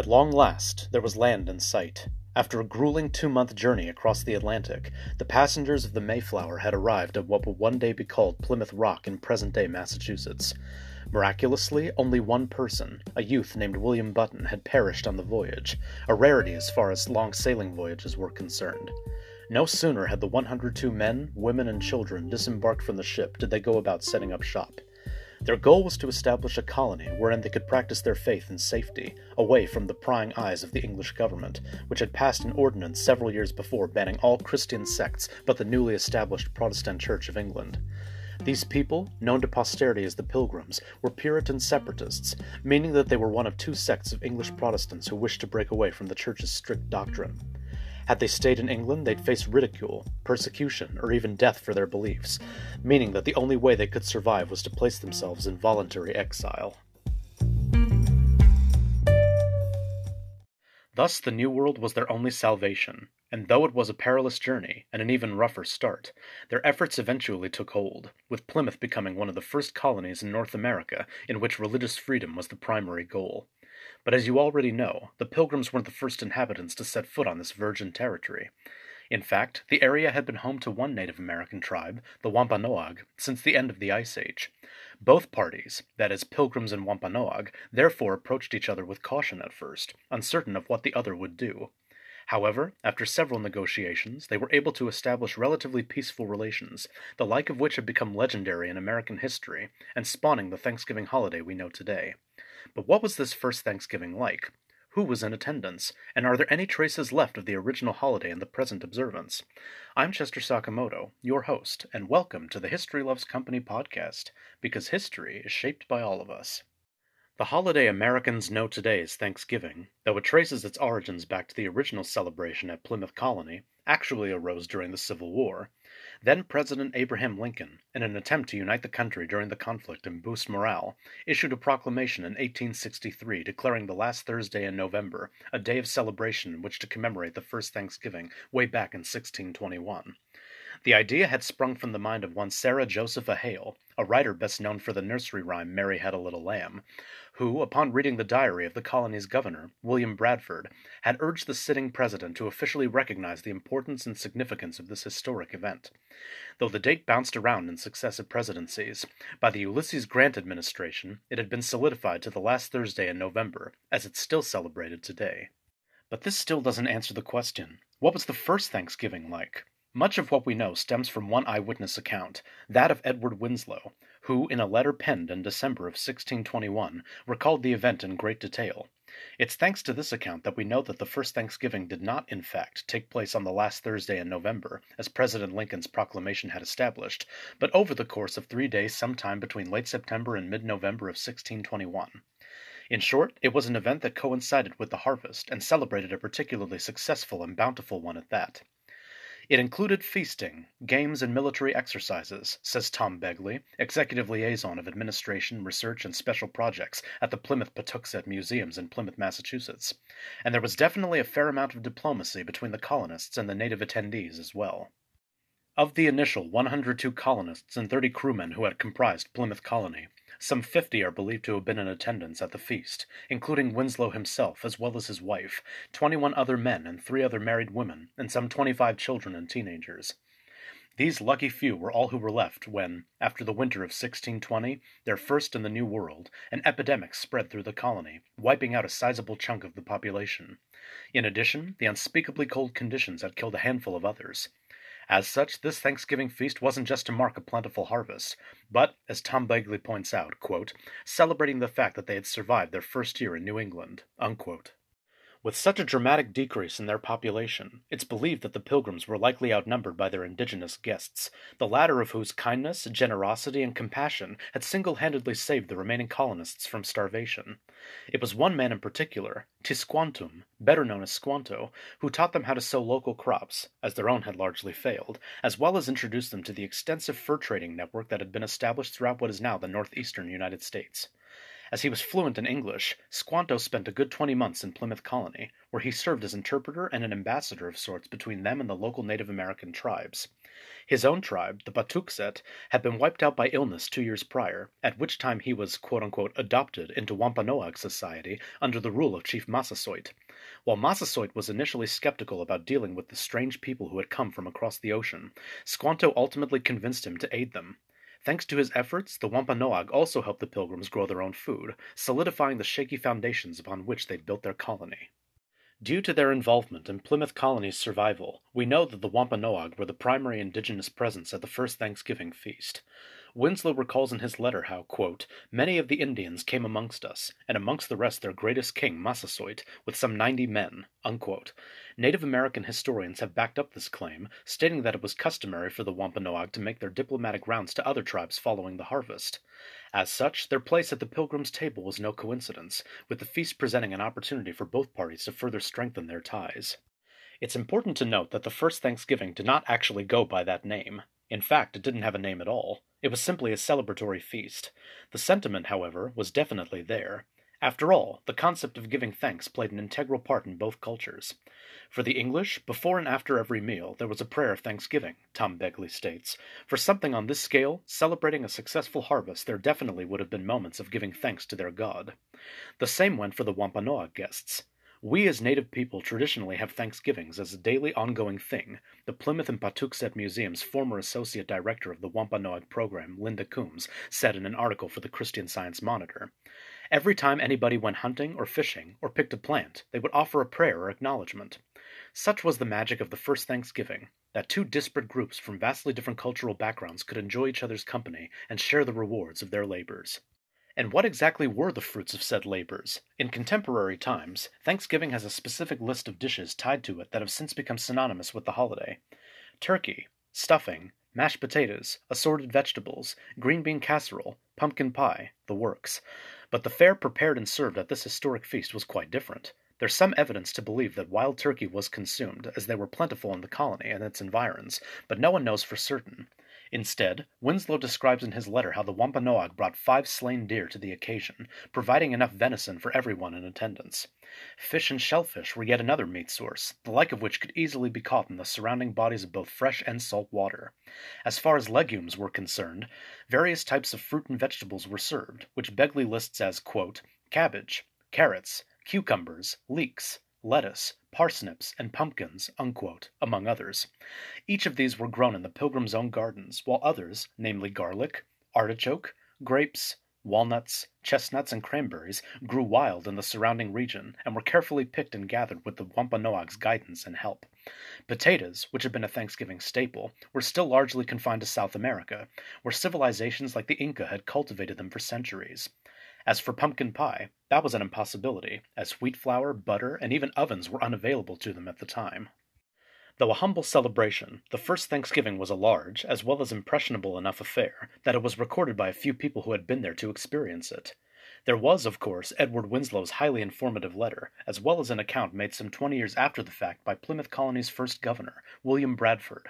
At long last, there was land in sight. After a grueling two month journey across the Atlantic, the passengers of the Mayflower had arrived at what would one day be called Plymouth Rock in present day Massachusetts. Miraculously, only one person, a youth named William Button, had perished on the voyage, a rarity as far as long sailing voyages were concerned. No sooner had the 102 men, women, and children disembarked from the ship did they go about setting up shop. Their goal was to establish a colony wherein they could practice their faith in safety, away from the prying eyes of the English government, which had passed an ordinance several years before banning all Christian sects but the newly established Protestant Church of England. These people, known to posterity as the Pilgrims, were Puritan separatists, meaning that they were one of two sects of English Protestants who wished to break away from the Church's strict doctrine. Had they stayed in England, they'd face ridicule, persecution, or even death for their beliefs, meaning that the only way they could survive was to place themselves in voluntary exile. Thus, the New World was their only salvation, and though it was a perilous journey and an even rougher start, their efforts eventually took hold, with Plymouth becoming one of the first colonies in North America in which religious freedom was the primary goal. But as you already know, the Pilgrims weren't the first inhabitants to set foot on this virgin territory. In fact, the area had been home to one Native American tribe, the Wampanoag, since the end of the Ice Age. Both parties, that is, Pilgrims and Wampanoag, therefore approached each other with caution at first, uncertain of what the other would do. However, after several negotiations, they were able to establish relatively peaceful relations, the like of which have become legendary in American history, and spawning the Thanksgiving holiday we know today. But what was this first Thanksgiving like? Who was in attendance? And are there any traces left of the original holiday in the present observance? I'm Chester Sakamoto, your host, and welcome to the History Loves Company podcast, because history is shaped by all of us. The holiday Americans know today as Thanksgiving, though it traces its origins back to the original celebration at Plymouth Colony, actually arose during the Civil War, then President Abraham Lincoln, in an attempt to unite the country during the conflict and boost morale, issued a proclamation in 1863 declaring the last Thursday in November a day of celebration in which to commemorate the first Thanksgiving way back in 1621. The idea had sprung from the mind of one Sarah Josepha Hale, a writer best known for the nursery rhyme Mary Had a Little Lamb, who, upon reading the diary of the colony's governor, William Bradford, had urged the sitting president to officially recognize the importance and significance of this historic event. Though the date bounced around in successive presidencies, by the Ulysses Grant administration it had been solidified to the last Thursday in November, as it's still celebrated today. But this still doesn't answer the question what was the first Thanksgiving like? Much of what we know stems from one eyewitness account, that of Edward Winslow, who, in a letter penned in December of 1621, recalled the event in great detail. It's thanks to this account that we know that the first Thanksgiving did not, in fact, take place on the last Thursday in November, as President Lincoln's proclamation had established, but over the course of three days sometime between late September and mid November of 1621. In short, it was an event that coincided with the harvest and celebrated a particularly successful and bountiful one at that. It included feasting, games, and military exercises, says Tom Begley, Executive Liaison of Administration, Research, and Special Projects at the Plymouth Patuxet Museums in Plymouth, Massachusetts. And there was definitely a fair amount of diplomacy between the colonists and the native attendees as well. Of the initial 102 colonists and 30 crewmen who had comprised Plymouth Colony, some fifty are believed to have been in attendance at the feast, including Winslow himself as well as his wife, twenty one other men and three other married women, and some twenty five children and teenagers. These lucky few were all who were left when, after the winter of 1620, their first in the New World, an epidemic spread through the colony, wiping out a sizable chunk of the population. In addition, the unspeakably cold conditions had killed a handful of others. As such, this Thanksgiving feast wasn't just to mark a plentiful harvest, but, as Tom Begley points out, celebrating the fact that they had survived their first year in New England. With such a dramatic decrease in their population, it's believed that the Pilgrims were likely outnumbered by their indigenous guests, the latter of whose kindness, generosity, and compassion had single handedly saved the remaining colonists from starvation. It was one man in particular, Tisquantum, better known as Squanto, who taught them how to sow local crops, as their own had largely failed, as well as introduced them to the extensive fur trading network that had been established throughout what is now the northeastern United States. As he was fluent in English, Squanto spent a good 20 months in Plymouth Colony, where he served as interpreter and an ambassador of sorts between them and the local Native American tribes. His own tribe, the Patuxet, had been wiped out by illness two years prior, at which time he was "adopted" into Wampanoag society under the rule of Chief Massasoit. While Massasoit was initially skeptical about dealing with the strange people who had come from across the ocean, Squanto ultimately convinced him to aid them. Thanks to his efforts, the Wampanoag also helped the Pilgrims grow their own food, solidifying the shaky foundations upon which they built their colony. Due to their involvement in Plymouth Colony's survival, we know that the Wampanoag were the primary indigenous presence at the first Thanksgiving feast. Winslow recalls in his letter how, quote, Many of the Indians came amongst us, and amongst the rest their greatest king, Massasoit, with some ninety men. Unquote. Native American historians have backed up this claim, stating that it was customary for the Wampanoag to make their diplomatic rounds to other tribes following the harvest. As such, their place at the Pilgrims' table was no coincidence, with the feast presenting an opportunity for both parties to further strengthen their ties. It's important to note that the first Thanksgiving did not actually go by that name. In fact, it didn't have a name at all. It was simply a celebratory feast. The sentiment, however, was definitely there. After all, the concept of giving thanks played an integral part in both cultures. For the English, before and after every meal, there was a prayer of thanksgiving, Tom Begley states. For something on this scale, celebrating a successful harvest, there definitely would have been moments of giving thanks to their god. The same went for the Wampanoag guests. We as native people traditionally have Thanksgivings as a daily ongoing thing, the Plymouth and Patuxet Museum's former associate director of the Wampanoag program, Linda Coombs, said in an article for the Christian Science Monitor. Every time anybody went hunting or fishing or picked a plant, they would offer a prayer or acknowledgement. Such was the magic of the first Thanksgiving, that two disparate groups from vastly different cultural backgrounds could enjoy each other's company and share the rewards of their labors. And what exactly were the fruits of said labors? In contemporary times, Thanksgiving has a specific list of dishes tied to it that have since become synonymous with the holiday turkey, stuffing, mashed potatoes, assorted vegetables, green bean casserole, pumpkin pie, the works. But the fare prepared and served at this historic feast was quite different. There's some evidence to believe that wild turkey was consumed, as they were plentiful in the colony and its environs, but no one knows for certain. Instead, Winslow describes in his letter how the Wampanoag brought five slain deer to the occasion, providing enough venison for everyone in attendance. Fish and shellfish were yet another meat source, the like of which could easily be caught in the surrounding bodies of both fresh and salt water. As far as legumes were concerned, various types of fruit and vegetables were served, which Begley lists as cabbage, carrots, cucumbers, leeks, lettuce, parsnips, and pumpkins, among others. Each of these were grown in the pilgrims' own gardens, while others, namely garlic, artichoke, grapes, walnuts, chestnuts, and cranberries, grew wild in the surrounding region and were carefully picked and gathered with the Wampanoag's guidance and help. Potatoes, which had been a Thanksgiving staple, were still largely confined to South America, where civilizations like the Inca had cultivated them for centuries. As for pumpkin pie, that was an impossibility, as wheat flour, butter, and even ovens were unavailable to them at the time. Though a humble celebration, the first Thanksgiving was a large, as well as impressionable enough affair, that it was recorded by a few people who had been there to experience it. There was, of course, Edward Winslow's highly informative letter, as well as an account made some twenty years after the fact by Plymouth Colony's first governor, William Bradford.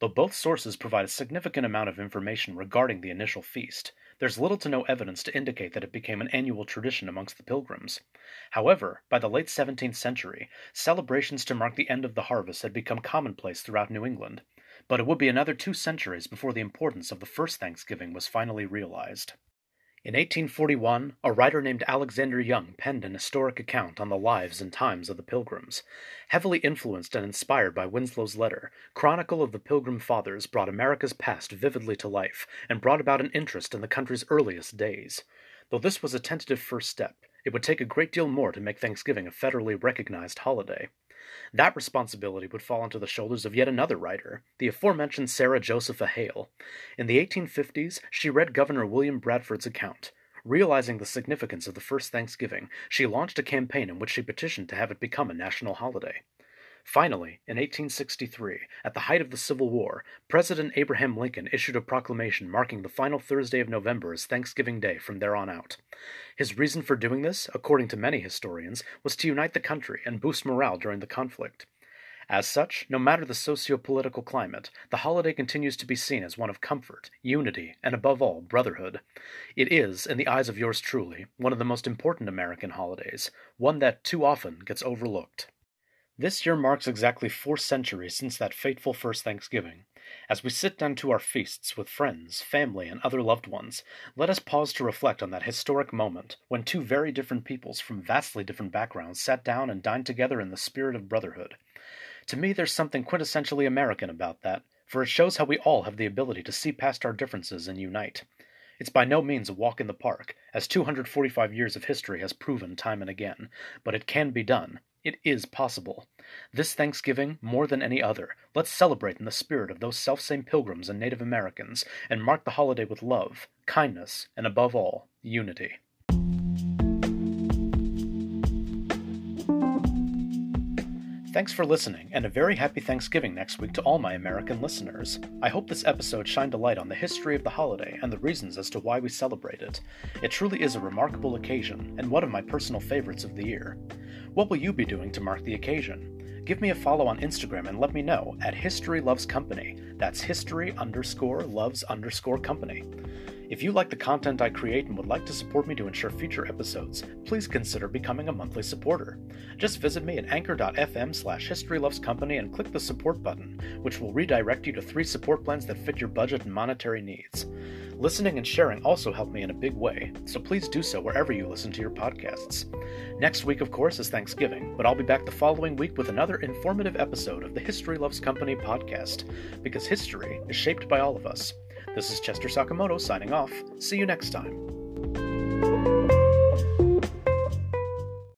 Though both sources provide a significant amount of information regarding the initial feast, there's little to no evidence to indicate that it became an annual tradition amongst the Pilgrims. However, by the late 17th century, celebrations to mark the end of the harvest had become commonplace throughout New England, but it would be another two centuries before the importance of the first Thanksgiving was finally realized. In 1841, a writer named Alexander Young penned an historic account on the lives and times of the Pilgrims. Heavily influenced and inspired by Winslow's letter, Chronicle of the Pilgrim Fathers brought America's past vividly to life and brought about an interest in the country's earliest days. Though this was a tentative first step, it would take a great deal more to make Thanksgiving a federally recognized holiday. That responsibility would fall onto the shoulders of yet another writer, the aforementioned Sarah Josepha Hale. In the 1850s, she read Governor William Bradford's account. Realizing the significance of the first Thanksgiving, she launched a campaign in which she petitioned to have it become a national holiday. Finally, in 1863, at the height of the Civil War, President Abraham Lincoln issued a proclamation marking the final Thursday of November as Thanksgiving Day from there on out. His reason for doing this, according to many historians, was to unite the country and boost morale during the conflict. As such, no matter the socio political climate, the holiday continues to be seen as one of comfort, unity, and above all, brotherhood. It is, in the eyes of yours truly, one of the most important American holidays, one that too often gets overlooked. This year marks exactly four centuries since that fateful first Thanksgiving. As we sit down to our feasts with friends, family, and other loved ones, let us pause to reflect on that historic moment when two very different peoples from vastly different backgrounds sat down and dined together in the spirit of brotherhood. To me, there's something quintessentially American about that, for it shows how we all have the ability to see past our differences and unite. It's by no means a walk in the park, as 245 years of history has proven time and again, but it can be done. It is possible. This Thanksgiving, more than any other, let's celebrate in the spirit of those selfsame pilgrims and Native Americans, and mark the holiday with love, kindness, and above all, unity. Thanks for listening, and a very happy Thanksgiving next week to all my American listeners. I hope this episode shined a light on the history of the holiday and the reasons as to why we celebrate it. It truly is a remarkable occasion, and one of my personal favorites of the year. What will you be doing to mark the occasion? Give me a follow on Instagram and let me know at History Loves Company. That's history underscore loves underscore company. If you like the content I create and would like to support me to ensure future episodes, please consider becoming a monthly supporter. Just visit me at anchor.fm slash historylovescompany and click the support button, which will redirect you to three support plans that fit your budget and monetary needs. Listening and sharing also help me in a big way, so please do so wherever you listen to your podcasts. Next week, of course, is Thanksgiving, but I'll be back the following week with another informative episode of the History Loves Company podcast, because history is shaped by all of us. This is Chester Sakamoto signing off. See you next time.